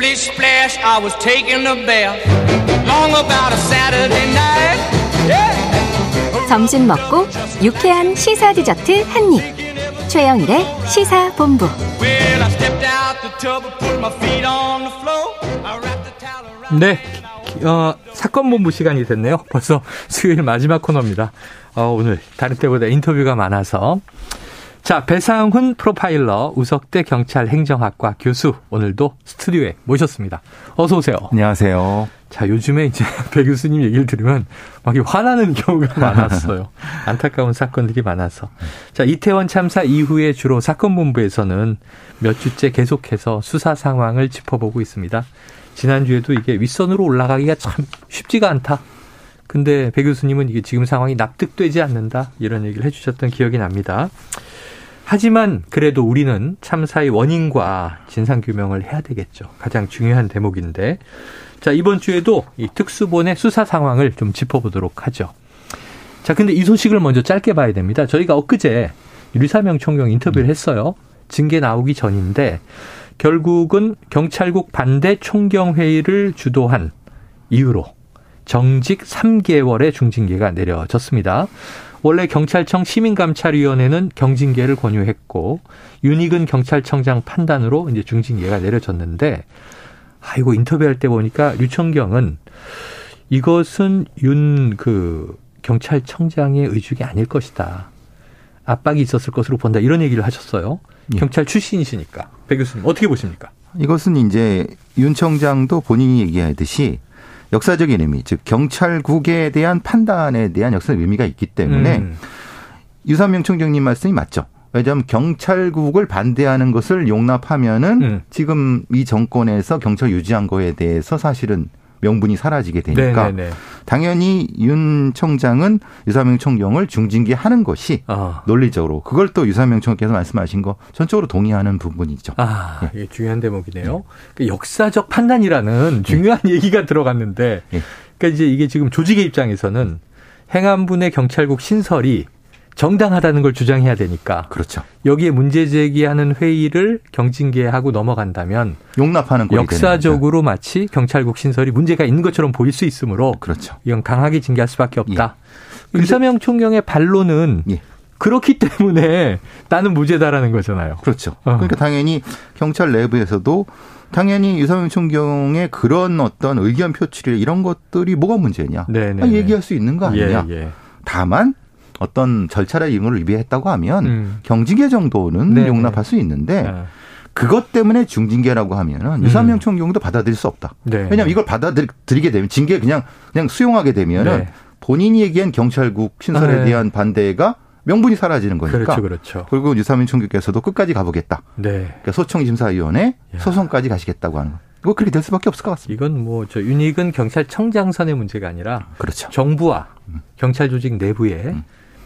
Splish splash, I was taking a bath. Long about a Saturday night. Yeah. 점심 먹고 유쾌한 시사 디저트 한 입. 최영일의 시사 본부. Well, I stepped out the tub and put my feet on the floor. I wrapped the towel around. 네. 어, 사건 본부 시간이 됐네요. 벌써 수요일 마지막 코너입니다. 어, 오늘 다른 때보다 인터뷰가 많아서. 자, 배상훈 프로파일러 우석대 경찰 행정학과 교수 오늘도 스튜디오에 모셨습니다. 어서 오세요. 안녕하세요. 자, 요즘에 이제 배 교수님 얘기를 들으면 막 화나는 경우가 많았어요. 안타까운 사건들이 많아서. 자, 이태원 참사 이후에 주로 사건 본부에서는 몇 주째 계속해서 수사 상황을 짚어보고 있습니다. 지난주에도 이게 윗선으로 올라가기가 참 쉽지가 않다. 근데 배 교수님은 이게 지금 상황이 납득되지 않는다. 이런 얘기를 해주셨던 기억이 납니다. 하지만 그래도 우리는 참사의 원인과 진상규명을 해야 되겠죠. 가장 중요한 대목인데. 자, 이번 주에도 이 특수본의 수사 상황을 좀 짚어보도록 하죠. 자, 근데 이 소식을 먼저 짧게 봐야 됩니다. 저희가 엊그제 류사명 총경 인터뷰를 했어요. 징계 나오기 전인데 결국은 경찰국 반대 총경회의를 주도한 이유로 정직 3개월의 중징계가 내려졌습니다. 원래 경찰청 시민감찰위원회는 경징계를 권유했고 윤익은 경찰청장 판단으로 이제 중징계가 내려졌는데 아이고 인터뷰할 때 보니까 류청경은 이것은 윤 그 경찰청장의 의중이 아닐 것이다. 압박이 있었을 것으로 본다. 이런 얘기를 하셨어요. 예. 경찰 출신이시니까. 배 교수님 어떻게 보십니까? 이것은 이제 윤 청장도 본인이 얘기하듯이 역사적인 의미, 즉 경찰국에 대한 판단에 대한 역사적 의미가 있기 때문에 음. 유삼명 총장님 말씀이 맞죠. 왜냐하면 경찰국을 반대하는 것을 용납하면은 음. 지금 이 정권에서 경찰 유지한 거에 대해서 사실은 명분이 사라지게 되니까 네네네. 당연히 윤 청장은 유삼명 총경을 중징계하는 것이 아. 논리적으로 그걸 또 유삼명 총장께서 말씀하신 거 전적으로 동의하는 부분이죠. 아, 예. 이게 중요한 대목이네요. 그 역사적 판단이라는 중요한 얘기가 들어갔는데, 예. 그러니까 이제 이게 지금 조직의 입장에서는 행안부의 경찰국 신설이 정당하다는 걸 주장해야 되니까 그렇죠. 여기에 문제 제기하는 회의를 경징계하고 넘어간다면 용납하는 역사적으로 마치 경찰국 신설이 문제가 있는 것처럼 보일 수 있으므로. 그렇죠. 이건 강하게 징계할 수밖에 없다. 근데- 유사명 총경의 반론은 예. 그렇기 때문에 나는 무죄다라는 거잖아요. 그렇죠. 어. 그러니까 당연히 경찰 내부에서도 당연히 유사명 총경의 그런 어떤 의견 표출이 이런 것들이 뭐가 문제냐. 네네. 아, 얘기할 수 있는 거 아니냐. 예, 예. 다만 어떤 절차의 의무를 위배했다고 하면 음. 경징계 정도는 네네. 용납할 수 있는데 아, 그것 때문에 중징계라고 하면은 유사명 총경도 받아들일 수 없다. 네. 왜냐하면 이걸 받아들이게 되면 징계 그냥 그냥 수용하게 되면은 네. 본인이 얘기한 경찰국 신설에 아, 네. 대한 반대가 명분이 사라지는 거니까. 그렇죠, 그렇죠. 결국 유사민 총리께서도 끝까지 가보겠다. 네. 그러니까 소청심사위원회 야. 소송까지 가시겠다고 하는 거. 이거 그렇게 될 수밖에 없을 것 같습니다. 이건 뭐 저 윤익은 경찰청장선의 문제가 아니라 그렇죠. 정부와 경찰 조직 내부에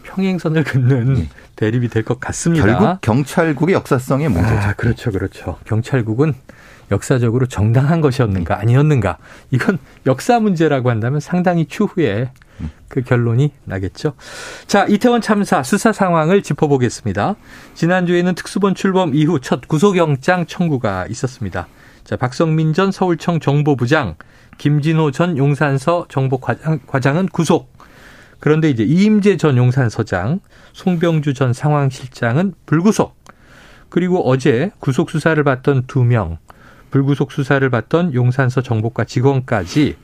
평행선을 긋는 예. 대립이 될 것 같습니다. 결국 경찰국의 역사성의 문제죠. 아, 그렇죠, 그렇죠. 경찰국은 역사적으로 정당한 것이었는가 아니었는가 이건 역사 문제라고 한다면 상당히 추후에 그 결론이 나겠죠. 자, 이태원 참사 수사 상황을 짚어보겠습니다. 지난주에는 특수본 출범 이후 첫 구속영장 청구가 있었습니다. 자, 박성민 전 서울청 정보부장, 김진호 전 용산서 정보과장, 과장은 구속. 그런데 이제 이임재 전 용산서장, 송병주 전 상황실장은 불구속. 그리고 어제 구속 수사를 받던 두 명, 불구속 수사를 받던 용산서 정보과 직원까지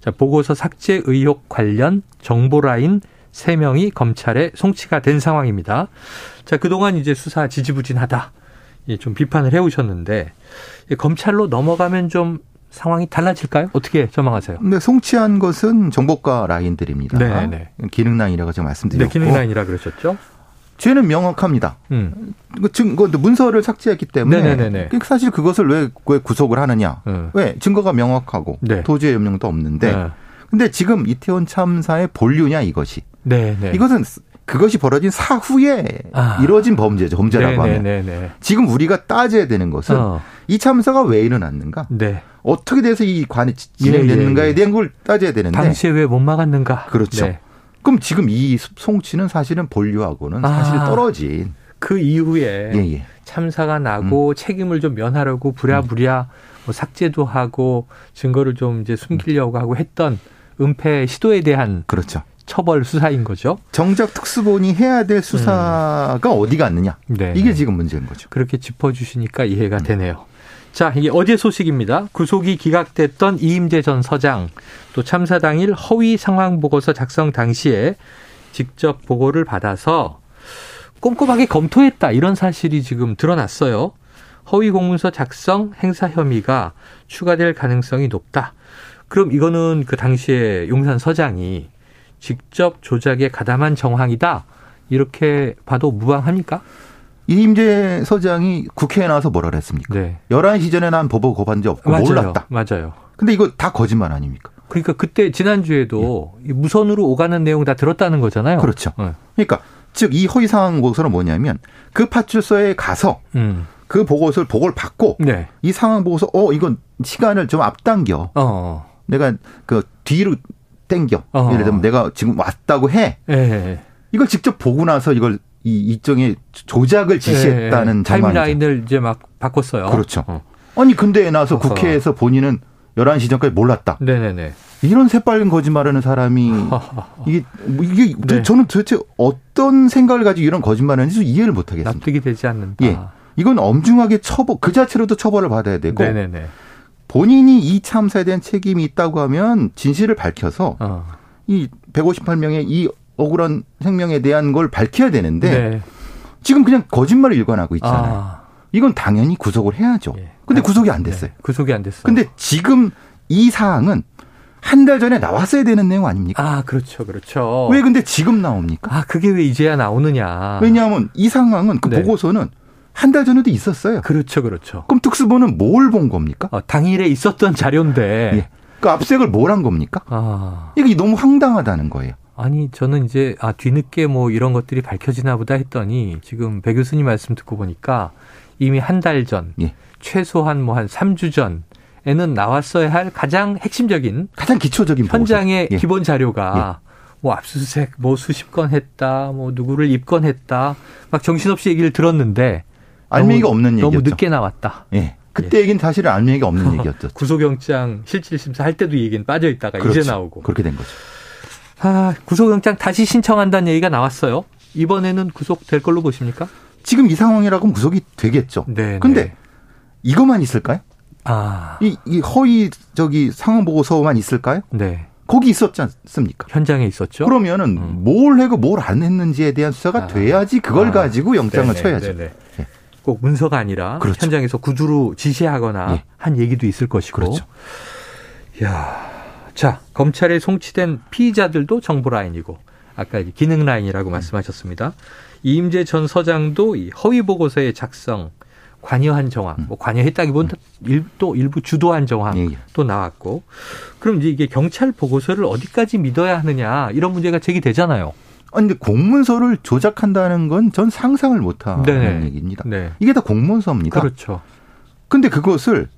자, 보고서 삭제 의혹 관련 정보 라인 세명이 검찰에 송치가 된 상황입니다. 자, 그동안 이제 수사 지지부진하다. 예, 좀 비판을 해 오셨는데 예, 검찰로 넘어가면 좀 상황이 달라질까요? 어떻게 전망하세요? 근데 송치한 것은 정보과 라인들입니다. 네, 네. 기능 라인이라고 제가 네, 말씀드렸고 기능 라인이라 그러셨죠? 죄는 명확합니다. 음. 그 증거 문서를 삭제했기 때문에 네네네네. 그러니까 사실 그것을 왜, 왜 구속을 하느냐? 음. 왜 증거가 명확하고 네. 도주의 염려도 없는데 네. 근데 지금 이태원 참사의 본류냐 이것이 네, 네. 이것은 그것이 벌어진 사후에 아. 이루어진 범죄죠 범죄라고 네, 하면 네, 네, 네. 지금 우리가 따져야 되는 것은 어. 이 참사가 왜 일어났는가 네. 어떻게 돼서 이 관이 진행됐는가에 예, 예. 대한 걸 따져야 되는데 당시에 왜 못 막았는가? 그렇죠. 네. 그럼 지금 이 송치는 사실은 본류하고는 사실 아. 떨어진 그 이후에 예, 예. 참사가 나고 책임을 좀 면하려고 부랴부랴 뭐 삭제도 하고 증거를 좀 이제 숨기려고 하고 했던 은폐 시도에 대한 그렇죠. 처벌 수사인 거죠. 정작 특수본이 해야 될 수사가 어디 갔느냐. 네. 이게 지금 문제인 거죠. 그렇게 짚어주시니까 이해가 되네요. 자, 이게 어제 소식입니다. 구속이 기각됐던 이임재 전 서장, 또 참사 당일 허위 상황 보고서 작성 당시에 직접 보고를 받아서 꼼꼼하게 검토했다. 이런 사실이 지금 드러났어요. 허위 공문서 작성 행사 혐의가 추가될 가능성이 높다. 그럼 이거는 그 당시에 용산 서장이 직접 조작에 가담한 정황이다. 이렇게 봐도 무방합니까? 이임재 서장이 국회에 나와서 뭐라 그랬습니까? 네. 11시 전에 난 보고 고반 적 없고 맞아요. 몰랐다. 맞아요. 근데 이거 다 거짓말 아닙니까? 그러니까 그때 지난주에도 이 무선으로 오가는 내용 다 들었다는 거잖아요. 예. 그렇죠. 네. 그러니까 즉 이 허위 상황 보고서는 뭐냐면 그 파출소에 가서 음. 그 보고서를 보고를 받고 네. 이 상황 보고서 어 이건 시간을 좀 앞당겨. 어. 내가 그 뒤로 땡겨. 어. 예를 들면 내가 지금 왔다고 해. 예. 이걸 직접 보고 나서 이걸 이 일종의 조작을 지시했다는 예. 정황이죠. 타임라인을 이제 막 바꿨어요. 그렇죠. 어. 아니 근데 나서. 국회에서 본인은 11시 전까지 몰랐다. 네네네. 이런 새빨간 거짓말하는 사람이 이게 뭐 이게 네. 저는 도대체 어떤 생각을 가지고 이런 거짓말을 하는지 이해를 못 하겠습니다. 납득이 되지 않는다. 예. 이건 엄중하게 처벌 그 자체로도 처벌을 받아야 되고 네네네. 본인이 이 참사에 대한 책임이 있다고 하면 진실을 밝혀서 어. 이 158명의 이 억울한 생명에 대한 걸 밝혀야 되는데 네. 지금 그냥 거짓말을 일관하고 있잖아요. 아. 이건 당연히 구속을 해야죠. 예. 근데 구속이 안 됐어요. 네. 구속이 안 됐어. 근데 지금 이 사항은 한 달 전에 나왔어야 되는 내용 아닙니까? 아, 그렇죠. 그렇죠. 왜 근데 지금 나옵니까? 아, 그게 왜 이제야 나오느냐. 왜냐하면 이 상황은 그 네. 보고서는 한달 전에도 있었어요. 그렇죠. 그렇죠. 그럼 특수본은 뭘 본 겁니까? 어, 당일에 있었던 자료인데. 예. 그 압색을 뭘 한 겁니까? 아. 이게 너무 황당하다는 거예요. 아니 저는 이제 아 뒤늦게 뭐 이런 것들이 밝혀지나 보다 했더니 지금 배 교수님 말씀 듣고 보니까 이미 한 달 전, 예. 최소한 뭐 한 3주 전에는 나왔어야 할 가장 핵심적인 가장 기초적인 현장의. 예. 기본 자료가 뭐 압수수색 뭐 수십 건 했다, 뭐 누구를 입건했다, 막 정신없이 얘기를 들었는데 알맹이가 너무- 없는 얘기였죠. 늦게 나왔다. 예. 그때 얘기는 사실은 알맹이가 없는 얘기였죠. 구속영장 실질심사 할 때도 이 얘기는 빠져 있다가 이제 그렇죠. 나오고. 그렇게 된 거죠. 아, 구속영장 다시 신청한다는 얘기가 나왔어요. 이번에는 구속될 걸로 보십니까? 지금 이 상황이라고 구속이 되겠죠. 네. 근데 이것만 있을까요? 아, 이, 이 허위 저기 상황 보고서만 있을까요? 네. 거기 있었지 않습니까? 현장에 있었죠. 그러면은 음. 뭘 해고 뭘 안 했는지에 대한 수사가 아. 돼야지 그걸 아. 가지고 영장을 네네, 쳐야죠. 네네. 예. 꼭 문서가 아니라 그렇죠. 현장에서 구두로 지시하거나 예. 한 얘기도 있을 것이고. 그렇죠. 야, 자 검찰에 송치된 피의자들도 정보 라인이고 아까 기능 라인이라고 말씀하셨습니다. 이임재 전 서장도 이 허위 보고서의 작성 관여한 정황, 뭐 관여했다기보다 일, 또 일부 주도한 정황 예, 예. 또 나왔고, 그럼 이제 이게 경찰 보고서를 어디까지 믿어야 하느냐 이런 문제가 제기되잖아요. 아니, 근데 공문서를 조작한다는 건 전 상상을 못 하는 네네. 얘기입니다. 네, 이게 다 공문서입니다. 그렇죠. 근데 그것을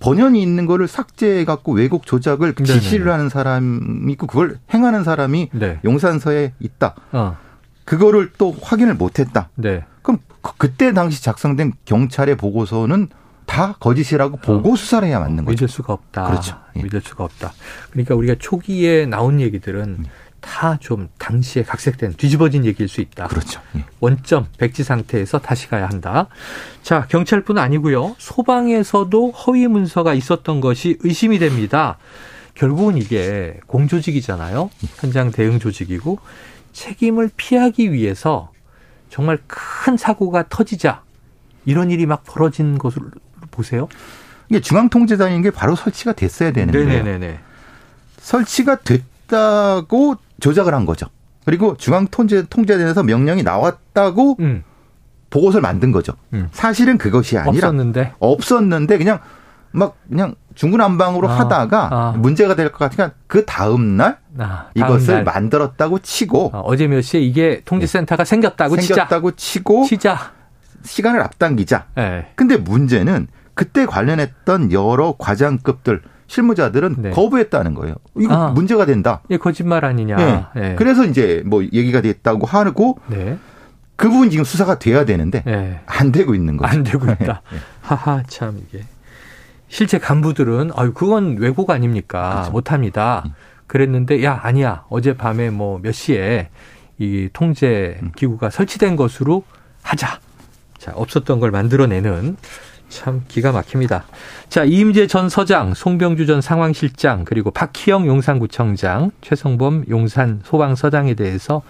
번연이 있는 거를 삭제해 갖고 왜곡 조작을. 지시를 하는 사람이 있고 그걸 행하는 사람이 네, 용산서에 있다. 어, 그거를 또 확인을 못 했다. 네. 그럼 그- 그때 당시 작성된 경찰의 보고서는 다 거짓이라고 보고 수사를 해야 맞는 거죠. 믿을 수가 없다. 그렇죠. 예. 믿을 수가 없다. 그러니까 우리가 초기에 나온 얘기들은 다 좀 당시에 각색된 뒤집어진 얘기일 수 있다. 그렇죠. 예. 원점 백지 상태에서 다시 가야 한다. 자, 경찰뿐 아니고요. 소방에서도 허위 문서가 있었던 것이 의심이 됩니다. 결국은 이게 공조직이잖아요. 현장 대응 조직이고 책임을 피하기 위해서 정말 큰 사고가 터지자 이런 일이 막 벌어진 것을 보세요. 이게 중앙통제단인 게 바로 설치가 됐어야 되는데 네네네네. 설치가 됐 다고 조작을 한 거죠. 그리고 중앙 통제 통제단에서 명령이 나왔다고 음, 보고서를 만든 거죠. 음. 사실은 그것이 아니라 없었는데. 없었는데 그냥 막 그냥 중구난방으로 아, 하다가 아. 문제가 될 것 같으니까 그 다음 날 아, 다음 이것을 날. 만들었다고 치고 어, 어제 몇 시에 이게 통제센터가 생겼다고 생겼다고 치고 치자. 시간을 앞당기자. 예. 근데 문제는 그때 관련했던 여러 과장급들 실무자들은 네. 거부했다는 거예요. 이거 아. 문제가 된다. 이게 거짓말 아니냐. 예. 예. 그래서 이제 뭐 얘기가 됐다고 하고 네. 그 부분 지금 수사가 돼야 되는데 네. 안 되고 있는 거죠. 안 되고 있다. 네. 하하 참 이게 실제 간부들은 아유 그건 왜곡 아닙니까 그렇죠. 못합니다. 그랬는데 야 아니야 어젯밤에 뭐 몇 시에 이 통제 음. 기구가 설치된 것으로 하자. 자 없었던 걸 만들어내는 참 기가 막힙니다. 자 이임재 전 서장, 송병주 전 상황실장 그리고 박희영 용산구청장, 최성범 용산 소방서장에 대해서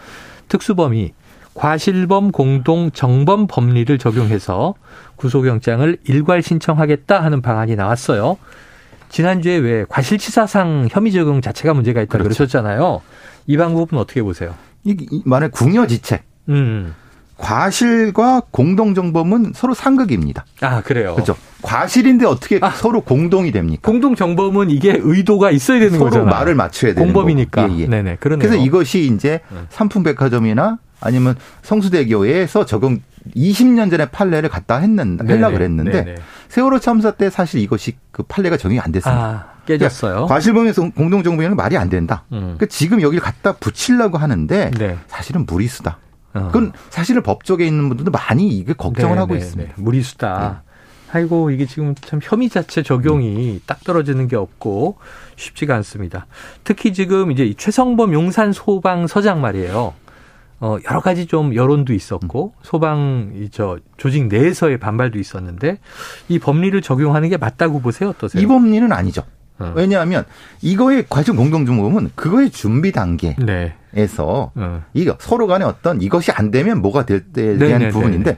특수범이 과실범 공동 정범 법리를 적용해서 구속영장을 일괄 신청하겠다 하는 방안이 나왔어요. 지난주에 왜 과실치사상 혐의 적용 자체가 문제가 있다고 그렇죠. 그러셨잖아요. 이 방법은 어떻게 보세요? 이, 이 만약 궁여지책 음. 과실과 공동정범은 서로 상극입니다. 아, 그래요. 그렇죠. 과실인데 어떻게 아. 서로 공동이 됩니까? 공동 정범은 이게 의도가 있어야 되는 서로 거잖아요. 말을 맞춰야 되는 공범이니까. 예, 예. 네네. 그러네요. 그래서 이것이 이제 네. 삼풍백화점이나 아니면 성수대교에서 적용 20년 전에 판례를 갖다 했는데 네네. 하려고 그랬는데 네네. 세월호 참사 때 사실 이것이 그 판례가 적용이 안 됐습니다. 아, 깨졌어요. 과실범에서 공동정범이는 말이 안 된다. 음. 그러니까 지금 여기를 갖다 붙이려고 하는데 네. 사실은 무리수다. 어. 그건 사실은 법조계 있는 분들도 많이 이게 걱정을 네, 하고 네, 있습니다. 네. 무리수다. 아이고 이게 지금 참 혐의 자체 적용이 딱 떨어지는 게 없고 쉽지가 않습니다. 특히 지금 이제 이 최성범 용산 소방 서장 말이에요. 어 여러 가지 좀 여론도 있었고 소방 이저 조직 내에서의 반발도 있었는데 이 법리를 적용하는 게 맞다고 보세요 어떠세요? 이 법리는 아니죠. 어. 왜냐하면 이거의 과정 공동정범은 그거의 준비 단계에서 네. 어. 이거 서로 간에 어떤 이것이 안 되면 뭐가 될 때에 대한 네네네. 부분인데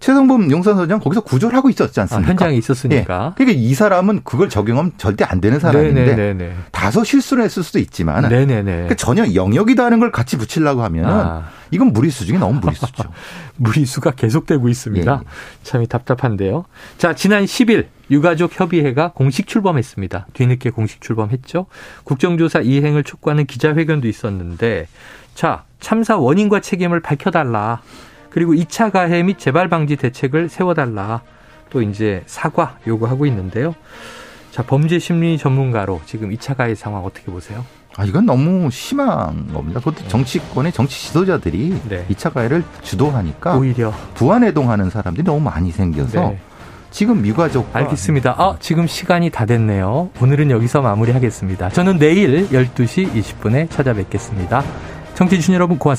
최성범 용산서장 거기서 구조를 하고 있었지 아, 않습니까? 현장에 예. 있었으니까. 그러니까 이 사람은 그걸 적용하면 절대 안 되는 사람인데 네네네. 다소 실수를 했을 수도 있지만 네네네. 그러니까 전혀 영역이 다른 걸 같이 붙이려고 하면 은 아. 이건 무리수 중에 너무 무리수죠. 무리수가 계속되고 있습니다. 예, 예. 참이 답답한데요. 자, 지난 10일 유가족 협의회가 공식 출범했습니다. 뒤늦게 공식 출범했죠. 국정조사 이행을 촉구하는 기자회견도 있었는데, 자, 참사 원인과 책임을 밝혀달라. 그리고 2차 가해 및 재발 방지 대책을 세워달라. 또 이제 사과 요구하고 있는데요. 자, 범죄 심리 전문가로 지금 2차 가해 상황 어떻게 보세요? 아, 이건 너무 심한 겁니다. 그것도 정치권의 정치 지도자들이 네. 이 2차 가해를 주도하니까 오히려. 부안해동하는 사람들이 너무 많이 생겨서 네. 지금 유가족과 알겠습니다. 아, 지금 시간이 다 됐네요. 오늘은 여기서 마무리하겠습니다. 저는 내일 12시 20분에 찾아뵙겠습니다. 청취해주신 여러분 고맙습니다.